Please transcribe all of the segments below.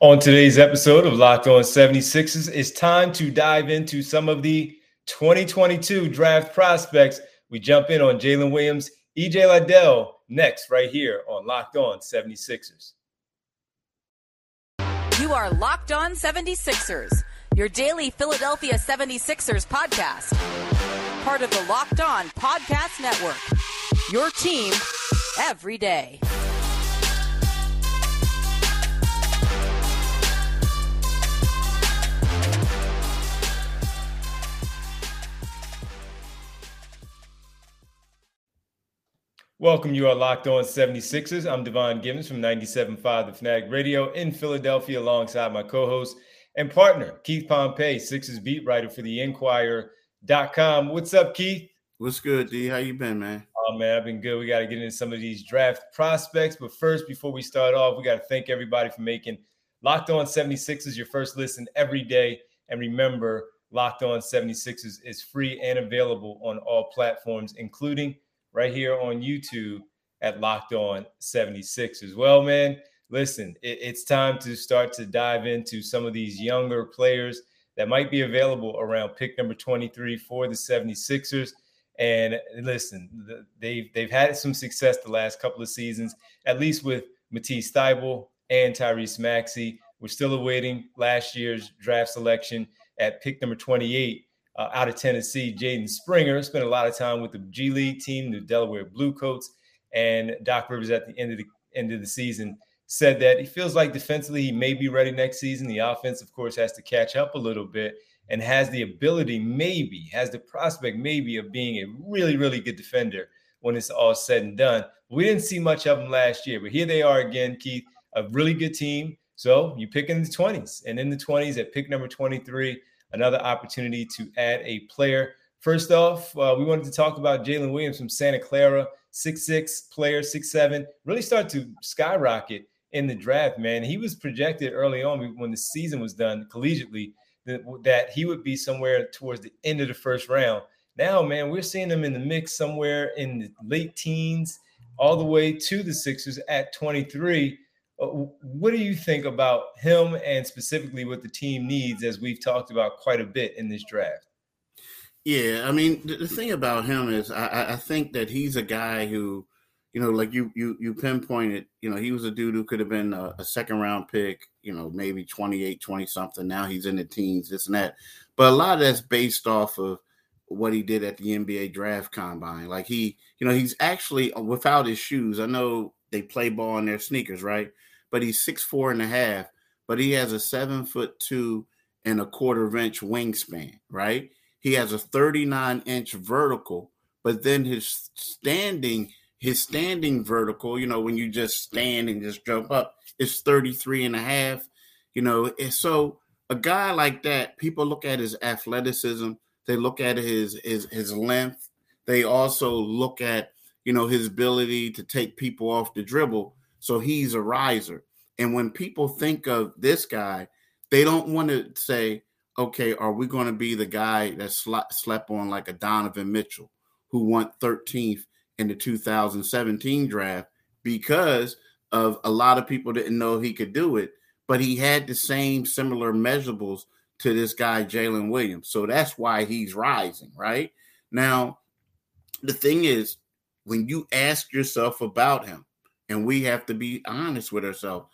On today's episode of Locked On 76ers, it's time to dive into some of the 2022 draft prospects. We jump in on Jalen Williams, EJ Liddell next, right here on Locked On 76ers. You are Locked On 76ers, your daily Philadelphia 76ers podcast. Part of the Locked On Podcast Network. Your team every day. Welcome. You are locked on 76ers. I'm Devon Gibbons from 97.5 The Fanatic Radio in Philadelphia, alongside my co host and partner, Keith Pompey, Sixers beat writer for the Inquirer.com. What's up, Keith? What's good, D? How you been, man? Oh, man, I've been good. We got to get into some of these draft prospects. But first, before we start off, we got to thank everybody for making Locked On 76ers your first listen every day. And remember, Locked On 76ers is free and available on all platforms, including – right here on YouTube at Locked On 76ers Well, man, listen, it, it's time to start to dive into some of these younger players that might be available around pick number 23 for the 76ers. And listen, they've they've had some success the last couple of seasons, at least with Matisse Thybulle and Tyrese Maxey. We're still awaiting last year's draft selection at pick number 28 uh, out of Tennessee, Jaden Springer, spent a lot of time with the G League team, the Delaware Bluecoats, and Doc Rivers at the end of the end of the season said that he feels like defensively he may be ready next season. The offense, of course, has to catch up a little bit and has the ability, maybe, has the prospect, maybe, of being a really, really good defender when it's all said and done. We didn't see much of them last year, but here they are again, Keith, a really good team. So you pick in the 20s, and in the 20s at pick number 23, another opportunity to add a player. First off, uh, we wanted to talk about Jalen Williams from Santa Clara, six-six player, six-seven, really start to skyrocket in the draft, man. He was projected early on when the season was done collegiately that, that he would be somewhere towards the end of the first round. Now, man, we're seeing him in the mix somewhere in the late teens, all the way to the Sixers at 23. Uh, what do you think about him and specifically what the team needs, as we've talked about quite a bit in this draft? Yeah, I mean, the, the thing about him is, I, I, think that he's a guy who, you know, like you you you pinpointed, you know, he was a dude who could have been a, a second round pick, you know, maybe 28, 20 something. Now he's in the teens, this and that. But a lot of that's based off of what he did at the NBA draft combine. Like he, you know, he's actually without his shoes. I know they play ball in their sneakers, right? But he's six four and a half, but he has a seven foot two and a quarter inch wingspan, right? He has a 39 inch vertical, but then his standing, his standing vertical, you know, when you just stand and just jump up, is 33 and a half. You know, and so a guy like that, people look at his athleticism, they look at his his his length, they also look at you know his ability to take people off the dribble. So he's a riser. And when people think of this guy, they don't want to say, okay, are we going to be the guy that slept on like a Donovan Mitchell who won 13th in the 2017 draft because of a lot of people didn't know he could do it, but he had the same similar measurables to this guy, Jalen Williams. So that's why he's rising, right? Now, the thing is, when you ask yourself about him, and we have to be honest with ourselves.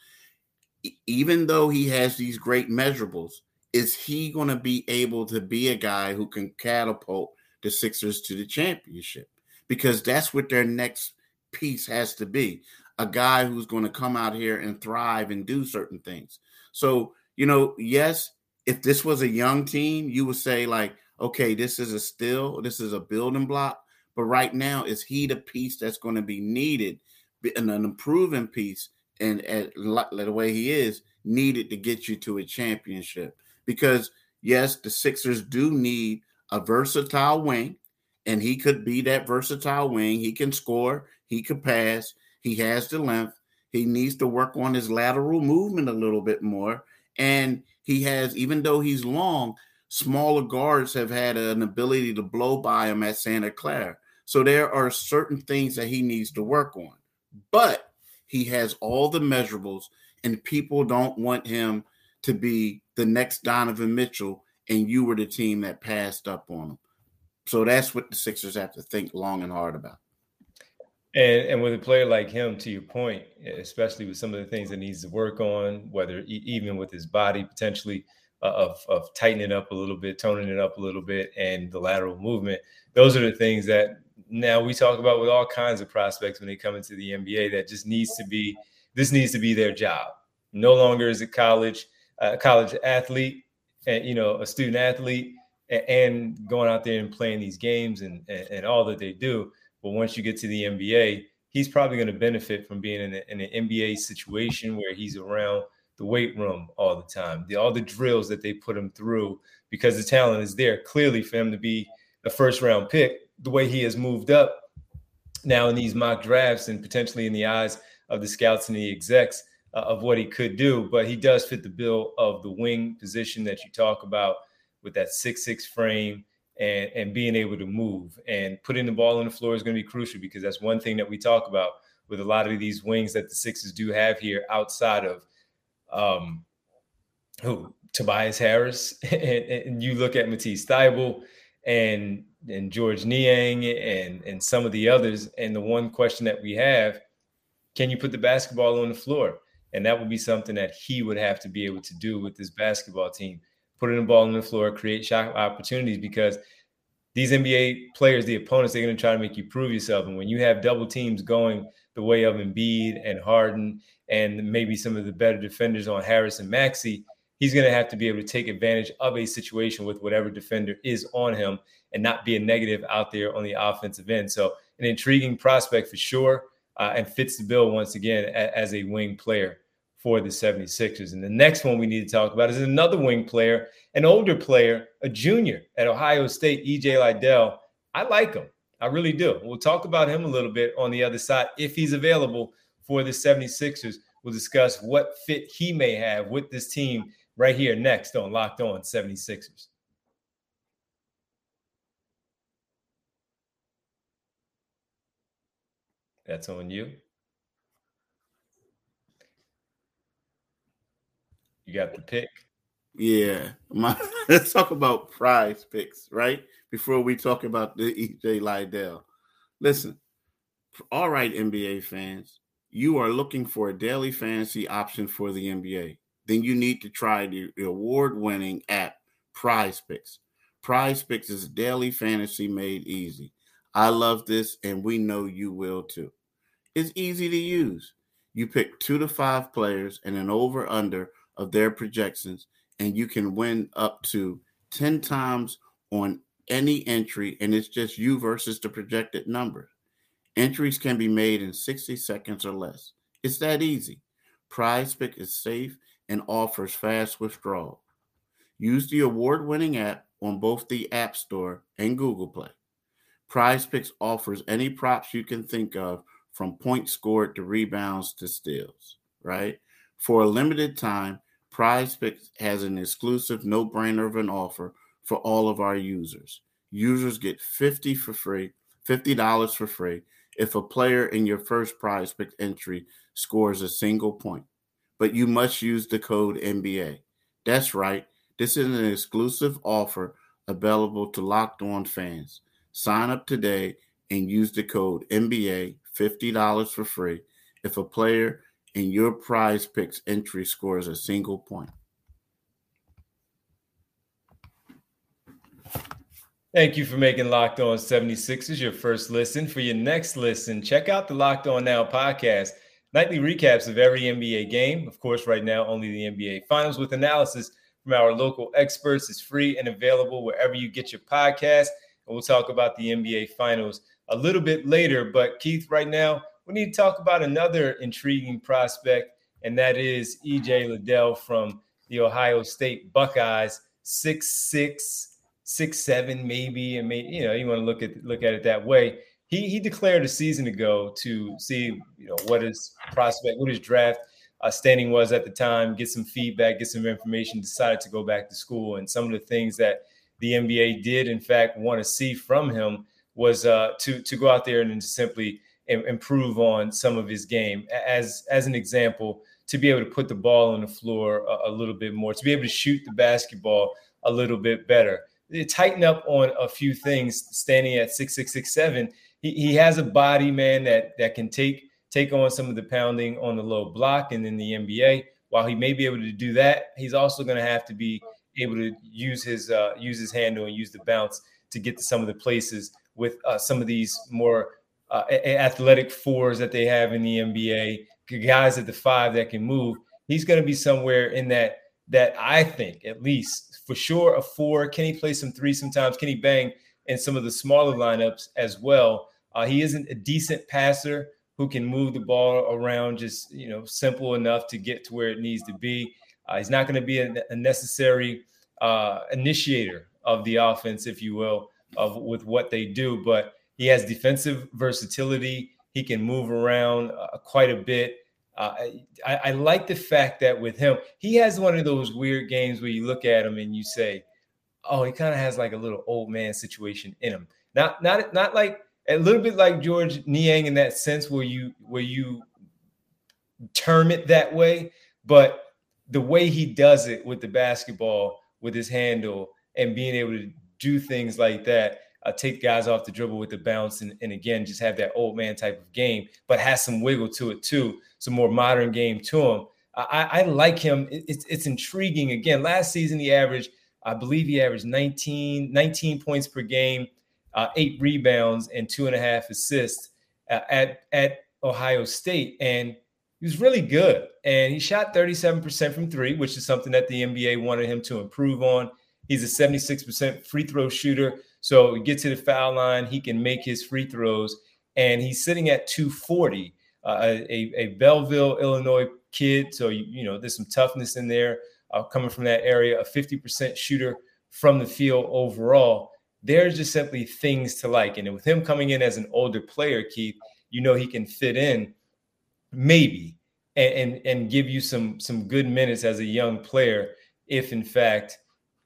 Even though he has these great measurables, is he going to be able to be a guy who can catapult the Sixers to the championship? Because that's what their next piece has to be a guy who's going to come out here and thrive and do certain things. So, you know, yes, if this was a young team, you would say, like, okay, this is a still, this is a building block. But right now, is he the piece that's going to be needed an, improving piece and at the way he is needed to get you to a championship. Because yes the sixers do need a versatile wing and he could be that versatile wing. He can score. He could pass. He has the length. He needs to work on his lateral movement a little bit more. And he has even though he's long smaller guards have had an ability to blow by him at santa clara. So there are certain things that he needs to work on but he has all the measurables and people don't want him to be the next Donovan Mitchell, and you were the team that passed up on him. So that's what the Sixers have to think long and hard about. And and with a player like him, to your point, especially with some of the things that needs to work on, whether even with his body potentially uh, of of tightening up a little bit, toning it up a little bit, and the lateral movement, those are the things that now we talk about with all kinds of prospects when they come into the NBA. That just needs to be this needs to be their job. No longer is it college, a college athlete, and you know a student athlete, and going out there and playing these games and and, and all that they do but once you get to the NBA, he's probably going to benefit from being in, a, in, an NBA situation where he's around the weight room all the time, the, all the drills that they put him through, because the talent is there clearly for him to be a first round pick. The way he has moved up now in these mock drafts and potentially in the eyes of the scouts and the execs uh, of what he could do, but he does fit the bill of the wing position that you talk about with that six six frame and and being able to move. And putting the ball on the floor is going to be crucial because that's one thing that we talk about with a lot of these wings that the Sixers do have here outside of um who? Tobias Harris. And, and you look at Matisse Thybulle and and Georges Niang and and some of the others. And the one question that we have can you put the basketball on the floor? And that would be something that he would have to be able to do with this basketball team. Putting the ball on the floor, create shot opportunities because these NBA players, the opponents, they're going to try to make you prove yourself. And when you have double teams going the way of Embiid and Harden and maybe some of the better defenders on Harris and Maxey, he's going to have to be able to take advantage of a situation with whatever defender is on him and not be a negative out there on the offensive end. So, an intriguing prospect for sure, uh, and fits the bill once again as a wing player for the 76ers. And the next one we need to talk about is another wing player, an older player, a junior at Ohio State, EJ Liddell. I like him. I really do. We'll talk about him a little bit on the other side if he's available for the 76ers. We'll discuss what fit he may have with this team right here next on Locked On 76ers. That's on you. You got the pick. Yeah. My, let's talk about prize picks, right? Before we talk about the EJ Liddell. Listen, all right, NBA fans, you are looking for a daily fantasy option for the NBA. Then you need to try the award winning app Prize Picks. Prize Picks is daily fantasy made easy. I love this, and we know you will too. It's easy to use. You pick two to five players and an over under of their projections, and you can win up to 10 times on any entry, and it's just you versus the projected number. Entries can be made in 60 seconds or less. It's that easy. Prize Pick is safe and offers fast withdrawal. Use the award winning app on both the App Store and Google Play. Prize Picks offers any props you can think of from points scored to rebounds to steals, right? For a limited time, Prize Picks has an exclusive no-brainer of an offer for all of our users. Users get 50 for free, $50 for free if a player in your first prize pick entry scores a single point. But you must use the code NBA. That's right. This is an exclusive offer available to locked on fans. Sign up today and use the code NBA $50 for free if a player in your prize picks entry scores a single point. Thank you for making Locked On 76ers your first listen. For your next listen, check out the Locked On Now podcast. Nightly recaps of every NBA game. Of course, right now, only the NBA Finals with analysis from our local experts is free and available wherever you get your podcast. And we'll talk about the NBA Finals a little bit later. But Keith, right now, we need to talk about another intriguing prospect, and that is EJ Liddell from the Ohio State Buckeyes, six six, six seven, maybe, and maybe you know you want to look at look at it that way. He he declared a season ago to see you know what his prospect, what his draft uh, standing was at the time, get some feedback, get some information. Decided to go back to school, and some of the things that the NBA did, in fact, want to see from him was uh, to to go out there and simply improve on some of his game. As as an example, to be able to put the ball on the floor a, a little bit more, to be able to shoot the basketball a little bit better. They tighten up on a few things standing at six six six seven. He, he has a body, man, that that can take take on some of the pounding on the low block and in the NBA. While he may be able to do that, he's also going to have to be able to use his uh, use his handle and use the bounce to get to some of the places with uh, some of these more uh, athletic fours that they have in the NBA, guys at the five that can move. He's going to be somewhere in that that I think at least for sure a four. Can he play some three sometimes? Can he bang in some of the smaller lineups as well? Uh, he isn't a decent passer who can move the ball around just you know simple enough to get to where it needs to be. Uh, he's not going to be a, a necessary uh, initiator of the offense, if you will, of with what they do. But he has defensive versatility. He can move around uh, quite a bit. Uh, I, I, like the fact that with him, he has one of those weird games where you look at him and you say, "Oh, he kind of has like a little old man situation in him." Not, not, not like a little bit like Georges Niang in that sense, where you where you term it that way, but the way he does it with the basketball, with his handle, and being able to do things like that, uh, take guys off the dribble with the bounce, and, and again, just have that old man type of game, but has some wiggle to it too, some more modern game to him. I, I like him. It's, it's intriguing. Again, last season he averaged, I believe he averaged 19, 19 points per game, uh, eight rebounds, and two and a half assists uh, at at Ohio State, and he was really good. And he shot 37% from three, which is something that the NBA wanted him to improve on. He's a 76% free throw shooter. So get to the foul line, he can make his free throws. And he's sitting at 240, uh, a, a Belleville, Illinois kid. So, you, you know, there's some toughness in there uh, coming from that area, a 50% shooter from the field overall. There's just simply things to like. And with him coming in as an older player, Keith, you know he can fit in maybe and, and, and give you some some good minutes as a young player if in fact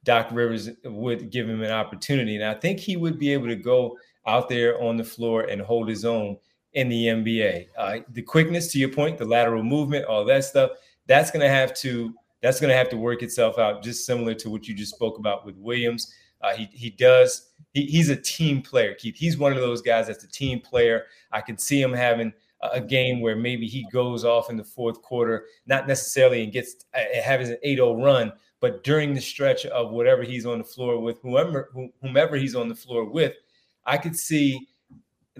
Doc Rivers would give him an opportunity. And I think he would be able to go out there on the floor and hold his own in the NBA. Uh, the quickness, to your point, the lateral movement, all that stuff, that's going to have to that's going to have to work itself out, just similar to what you just spoke about with Williams. Uh, he he does. He, he's a team player, Keith. He's one of those guys that's a team player. I can see him having a game where maybe he goes off in the fourth quarter, not necessarily and gets having an 8-0 run, but during the stretch of whatever he's on the floor with, whomever whomever he's on the floor with, I could see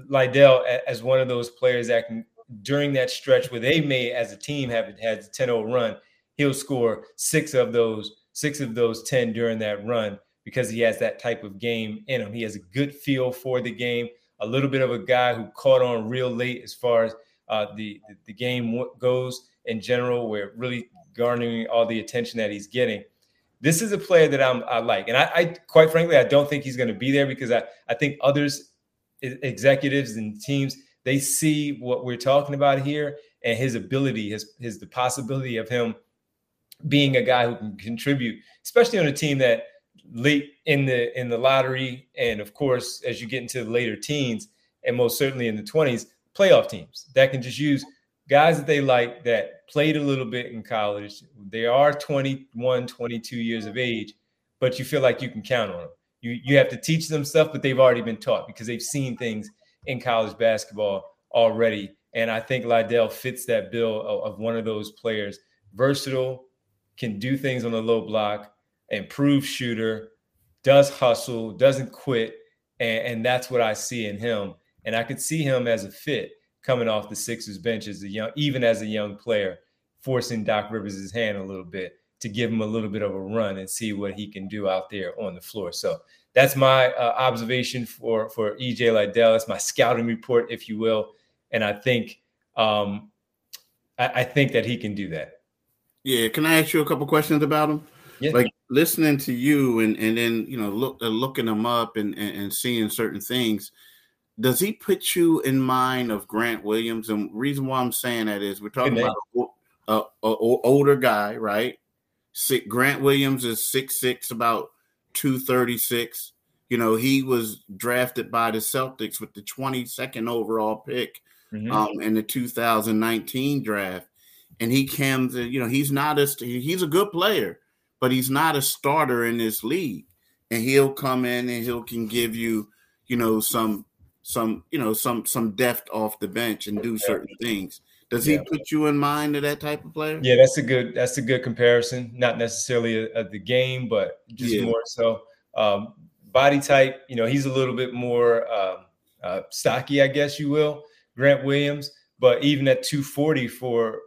Liddell as one of those players that can during that stretch where they may as a team have had a 10-0 run, he'll score six of those six of those 10 during that run because he has that type of game in him. He has a good feel for the game a little bit of a guy who caught on real late as far as uh, the, the game goes in general. We're really garnering all the attention that he's getting. This is a player that I'm, I like, and I, I quite frankly I don't think he's going to be there because I I think others executives and teams they see what we're talking about here and his ability, his his the possibility of him being a guy who can contribute, especially on a team that late in the in the lottery, and of course, as you get into the later teens, and most certainly in the 20s, playoff teams that can just use guys that they like that played a little bit in college. They are 21, 22 years of age, but you feel like you can count on them. You you have to teach them stuff, but they've already been taught because they've seen things in college basketball already. And I think Liddell fits that bill of, of one of those players, versatile, can do things on the low block, improved shooter, does hustle, doesn't quit. And, and that's what I see in him. And I could see him as a fit coming off the Sixers bench as a young, even as a young player, forcing Doc Rivers' hand a little bit to give him a little bit of a run and see what he can do out there on the floor. So that's my uh, observation for for EJ Liddell. That's my scouting report, if you will. And I think um, I, I think that he can do that. Yeah, can I ask you a couple questions about him? Yeah. Like listening to you and and then you know look uh, looking them up and, and, and seeing certain things does he put you in mind of grant williams? And reason why i'm saying that is we're talking about a, a, a, older guy right? Grant williams is six six about 236 you know he was drafted by the celtics with the 22nd overall pick mm-hmm. um, in the 2019 draft. And he can, you know, he's not a he's a good player, but he's not a starter in this league. And he'll come in and he'll can give you, you know, some some you know some some depth off the bench and do certain things. Does he put you in mind of that type of player? Yeah, that's a good that's a good comparison. Not necessarily of the game, but just yeah. more so um, body type. You know, he's a little bit more uh, uh, stocky, I guess you will. Grant Williams, but even at 240 for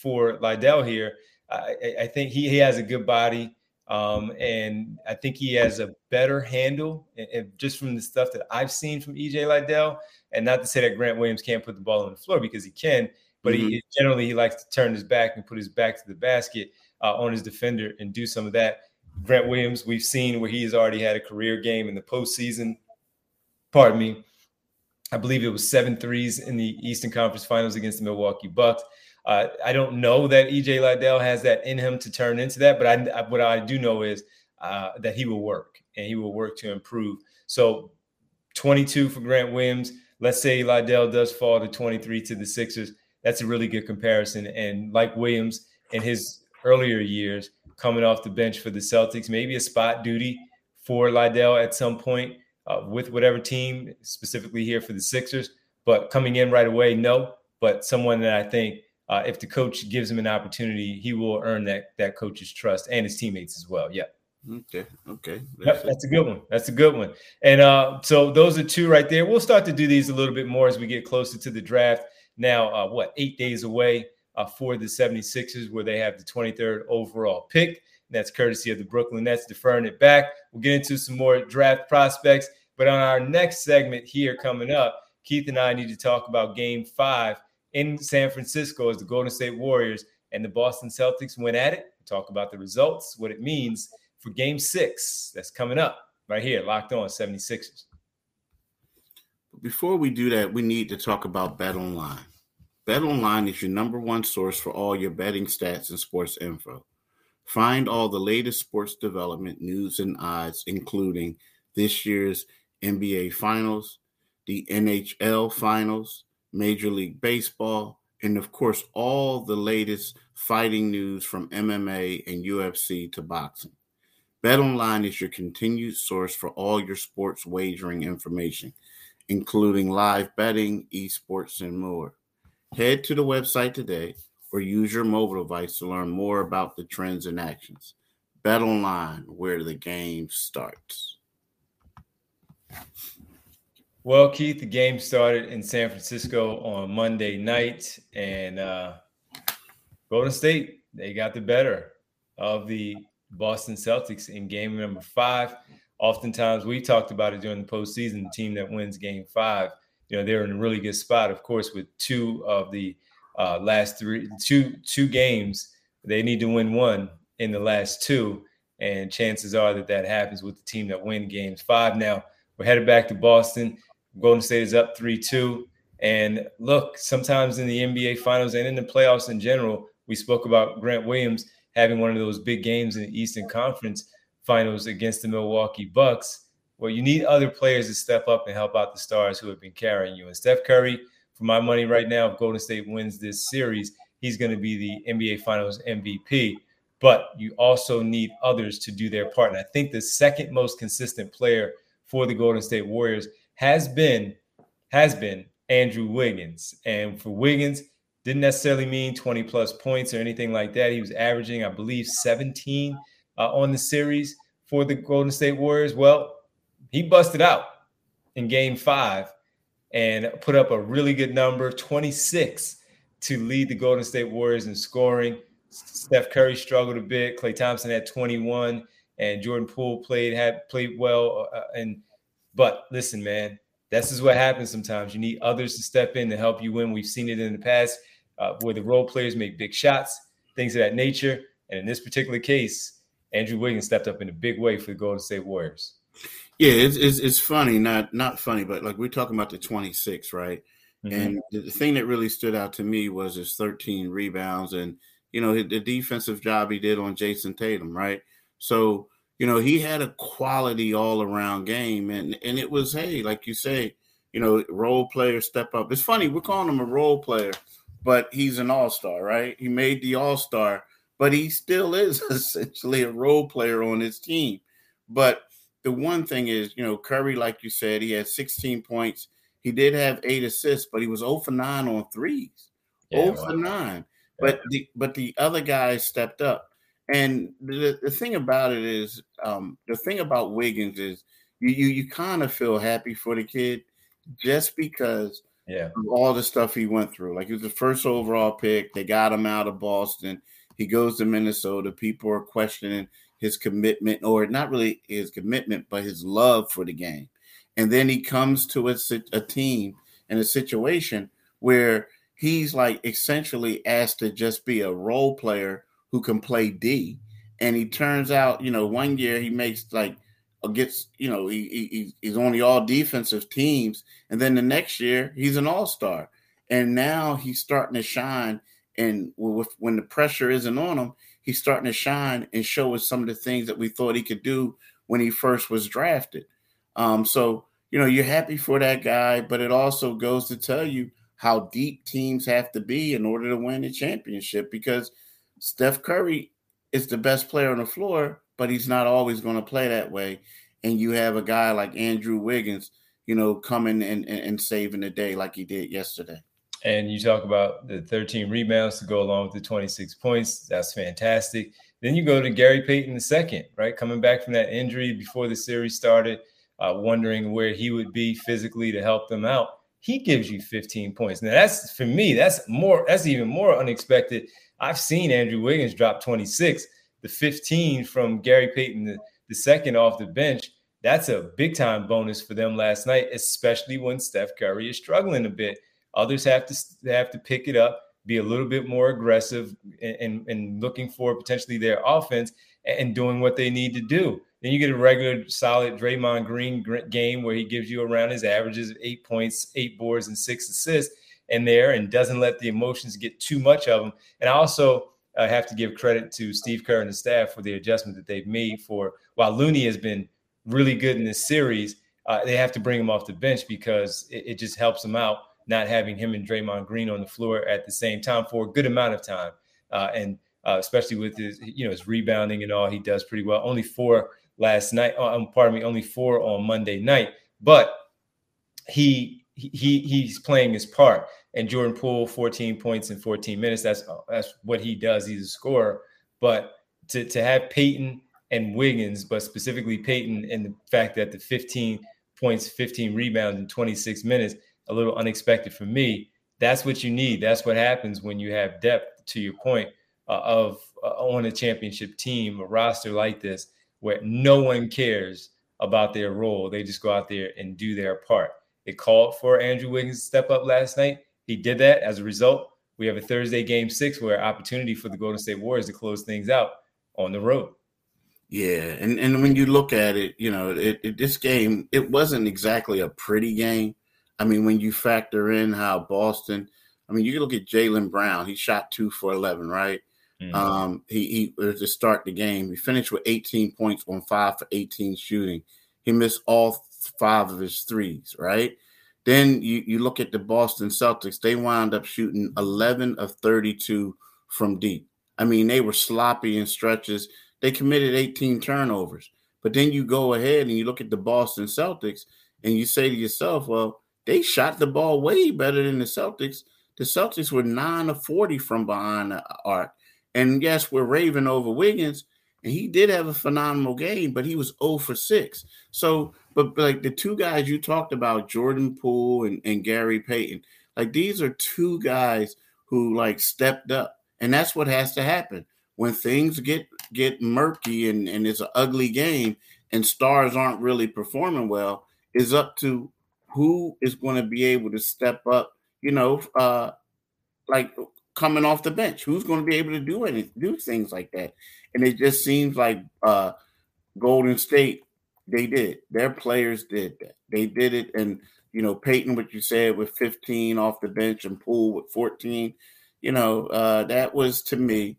for Liddell here, I, I think he, he has a good body. Um, and I think he has a better handle, and, and, just from the stuff that I've seen from EJ Liddell. And not to say that Grant Williams can't put the ball on the floor because he can, but mm-hmm. he generally he likes to turn his back and put his back to the basket uh, on his defender and do some of that. Grant Williams, we've seen where he has already had a career game in the postseason. Pardon me. I believe it was seven threes in the Eastern Conference Finals against the Milwaukee Bucks. Uh, I don't know that EJ Liddell has that in him to turn into that, but I, what I do know is uh, that he will work and he will work to improve. So 22 for Grant Williams. Let's say Liddell does fall to 23 to the Sixers. That's a really good comparison. And like Williams in his earlier years, coming off the bench for the Celtics, maybe a spot duty for Liddell at some point uh, with whatever team, specifically here for the Sixers. But coming in right away, no. But someone that I think uh, if the coach gives him an opportunity, he will earn that that coach's trust and his teammates as well. Yeah. Okay. Okay. That's, yep, that's a good one. That's a good one. And uh, so those are two right there. We'll start to do these a little bit more as we get closer to the draft. Now, uh, what, eight days away uh, for the 76ers, where they have the 23rd overall pick. And that's courtesy of the Brooklyn Nets deferring it back. We'll get into some more draft prospects. But on our next segment here coming up, Keith and I need to talk about game five in San Francisco as the Golden State Warriors and the Boston Celtics went at it. Talk about the results, what it means for game six that's coming up right here, locked on 76ers. Before we do that, we need to talk about Bet Online. Bet Online is your number one source for all your betting stats and sports info. Find all the latest sports development news and odds, including this year's NBA Finals, the NHL Finals, Major League Baseball, and of course, all the latest fighting news from MMA and UFC to boxing. BetOnline is your continued source for all your sports wagering information, including live betting, esports, and more. Head to the website today or use your mobile device to learn more about the trends and actions. BetOnline, where the game starts. Well, Keith, the game started in San Francisco on Monday night, and uh, Golden State they got the better of the Boston Celtics in game number five. Oftentimes, we talked about it during the postseason. The team that wins game five, you know, they're in a really good spot. Of course, with two of the uh, last three, two two games, they need to win one in the last two, and chances are that that happens with the team that win games five. Now we're headed back to Boston. Golden State is up 3 2. And look, sometimes in the NBA finals and in the playoffs in general, we spoke about Grant Williams having one of those big games in the Eastern Conference finals against the Milwaukee Bucks. Well, you need other players to step up and help out the stars who have been carrying you. And Steph Curry, for my money right now, if Golden State wins this series, he's going to be the NBA Finals MVP. But you also need others to do their part. And I think the second most consistent player for the Golden State Warriors has been has been Andrew Wiggins. And for Wiggins, didn't necessarily mean 20 plus points or anything like that. He was averaging, I believe, 17 uh, on the series for the Golden State Warriors. Well, he busted out in game five and put up a really good number 26 to lead the Golden State Warriors in scoring. Steph Curry struggled a bit. Klay Thompson had 21, and Jordan Poole played had played well. Uh, and but listen, man, this is what happens sometimes. You need others to step in to help you win. We've seen it in the past uh, where the role players make big shots, things of that nature. And in this particular case, Andrew Wiggins stepped up in a big way for the Golden State Warriors. Yeah, it's, it's, it's funny, not not funny, but like we're talking about the 26, right? Mm-hmm. And the, the thing that really stood out to me was his 13 rebounds and you know the defensive job he did on Jayson Tatum, right? So you know, he had a quality all around game. And and it was, hey, like you say, you know, role player step up. It's funny, we're calling him a role player, but he's an all star, right? He made the all star, but he still is essentially a role player on his team. But the one thing is, you know, Curry, like you said, he had 16 points. He did have eight assists, but he was 0 for 9 on threes. Yeah, 0 for 9. But the but the other guys stepped up. And the, the thing about it is, um, the thing about Wiggins is you you, you kind of feel happy for the kid just because yeah. of all the stuff he went through. Like he was the first overall pick. They got him out of Boston. He goes to Minnesota. People are questioning his commitment, or not really his commitment, but his love for the game. And then he comes to a, a team and a situation where he's like essentially asked to just be a role player who can play D. And he turns out, you know, one year he makes like gets, you know, he, he he's on the all defensive teams, and then the next year he's an all star, and now he's starting to shine. And with, when the pressure isn't on him, he's starting to shine and show us some of the things that we thought he could do when he first was drafted. Um, so you know, you're happy for that guy, but it also goes to tell you how deep teams have to be in order to win a championship because Steph Curry is the best player on the floor, but he's not always going to play that way. And you have a guy like Andrew Wiggins, you know, coming and, and, and saving the day like he did yesterday. And you talk about the 13 rebounds to go along with the 26 points. That's fantastic. Then you go to Gary Payton the second, right? Coming back from that injury before the series started, uh, wondering where he would be physically to help them out. He gives you 15 points. Now that's for me, that's more, that's even more unexpected I've seen Andrew Wiggins drop 26. The 15 from Gary Payton, the, the second off the bench, that's a big time bonus for them last night, especially when Steph Curry is struggling a bit. Others have to have to pick it up, be a little bit more aggressive, and, and, looking for potentially their offense and doing what they need to do. Then you get a regular, solid Draymond Green game where he gives you around his averages of eight points, eight boards, and six assists in there and doesn't let the emotions get too much of them. And I also uh, have to give credit to Steve Kerr and the staff for the adjustment that they've made for while Looney has been really good in this series, uh, they have to bring him off the bench because it, it, just helps him out not having him and Draymond Green on the floor at the same time for a good amount of time. Uh, and uh, especially with his, you know, his rebounding and all, he does pretty well. Only four last night. Uh, um, pardon me, only four on Monday night, but he he he's playing his part and Jordan Poole 14 points in 14 minutes. That's that's what he does. He's a scorer. But to to have Payton and Wiggins, but specifically Payton, and the fact that the 15 points, 15 rebounds in 26 minutes, a little unexpected for me. That's what you need. That's what happens when you have depth. To your point uh, of uh, on a championship team, a roster like this, where no one cares about their role. They just go out there and do their part. It called for Andrew Wiggins to step up last night. He did that. As a result, we have a Thursday game six where opportunity for the Golden State Warriors to close things out on the road. Yeah, and and when you look at it, you know, it, it, this game it wasn't exactly a pretty game. I mean, when you factor in how Boston, I mean, you can look at Jaylen Brown. He shot two for eleven, right? Mm-hmm. Um, he he was to start the game. He finished with 18 points on five for 18 shooting. He missed all five of his threes, right? Then you, you look at the Boston Celtics, they wound up shooting 11 of 32 from deep. I mean, they were sloppy in stretches. They committed 18 turnovers. But then you go ahead and you look at the Boston Celtics and you say to yourself, well, they shot the ball way better than the Celtics. The Celtics were 9 of 40 from behind the arc. And yes, we're raving over Wiggins, and he did have a phenomenal game, but he was 0 for 6. So, but, like the two guys you talked about, Jordan Poole and, and Gary Payton, like these are two guys who like stepped up. And that's what has to happen. When things get get murky and, and it's an ugly game and stars aren't really performing well, is up to who is going to be able to step up, you know, uh like coming off the bench. Who's going to be able to do it, do things like that? And it just seems like uh, Golden State, they did. Their players did that. They did it. And, you know, Payton, what you said with 15 off the bench and Poole with 14, you know, uh, that was to me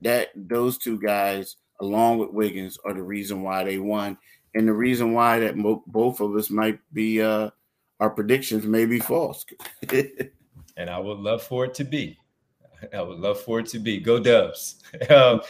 that those two guys, along with Wiggins, are the reason why they won. And the reason why that mo- both of us might be, uh, our predictions may be false. and I would love for it to be. I would love for it to be. Go Dubs. um,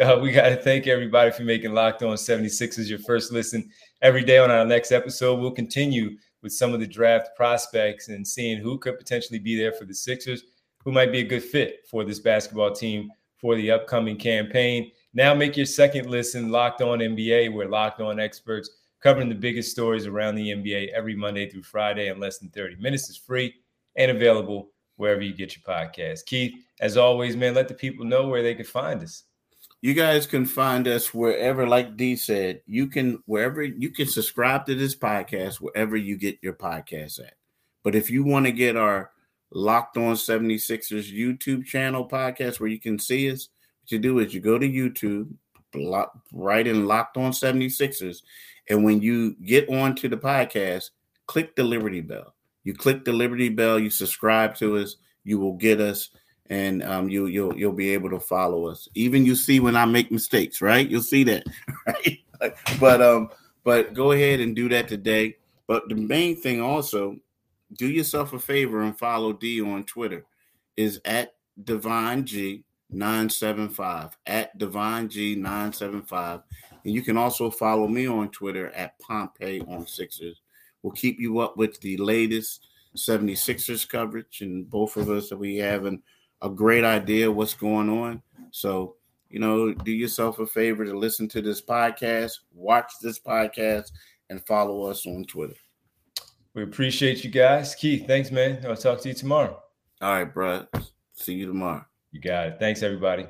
uh, we got to thank everybody for making Locked On 76ers your first listen every day. On our next episode, we'll continue with some of the draft prospects and seeing who could potentially be there for the Sixers, who might be a good fit for this basketball team for the upcoming campaign. Now make your second listen Locked On NBA, where Locked On experts covering the biggest stories around the NBA every Monday through Friday in less than 30 minutes is free and available wherever you get your podcast. Keith, as always, man, let the people know where they can find us. You guys can find us wherever, like D said, you can wherever you can subscribe to this podcast wherever you get your podcast at. But if you want to get our Locked On 76ers YouTube channel podcast where you can see us, what you do is you go to YouTube, write in Locked On 76ers, and when you get onto the podcast, click the Liberty Bell. You click the Liberty Bell, you subscribe to us, you will get us, and um, you you'll you'll be able to follow us. Even you see when I make mistakes, right? You'll see that, right? but um, but go ahead and do that today. But the main thing also, do yourself a favor and follow D on Twitter. Is at Divine G 975 at Divine G 975. And you can also follow me on Twitter at Pompey on Sixers. We'll keep you up with the latest 76ers coverage, and both of us we having a great idea what's going on. So, you know, do yourself a favor to listen to this podcast, watch this podcast, and follow us on Twitter. We appreciate you guys. Keith, thanks, man. I'll talk to you tomorrow. All right, bro. See you tomorrow. You got it. Thanks, everybody.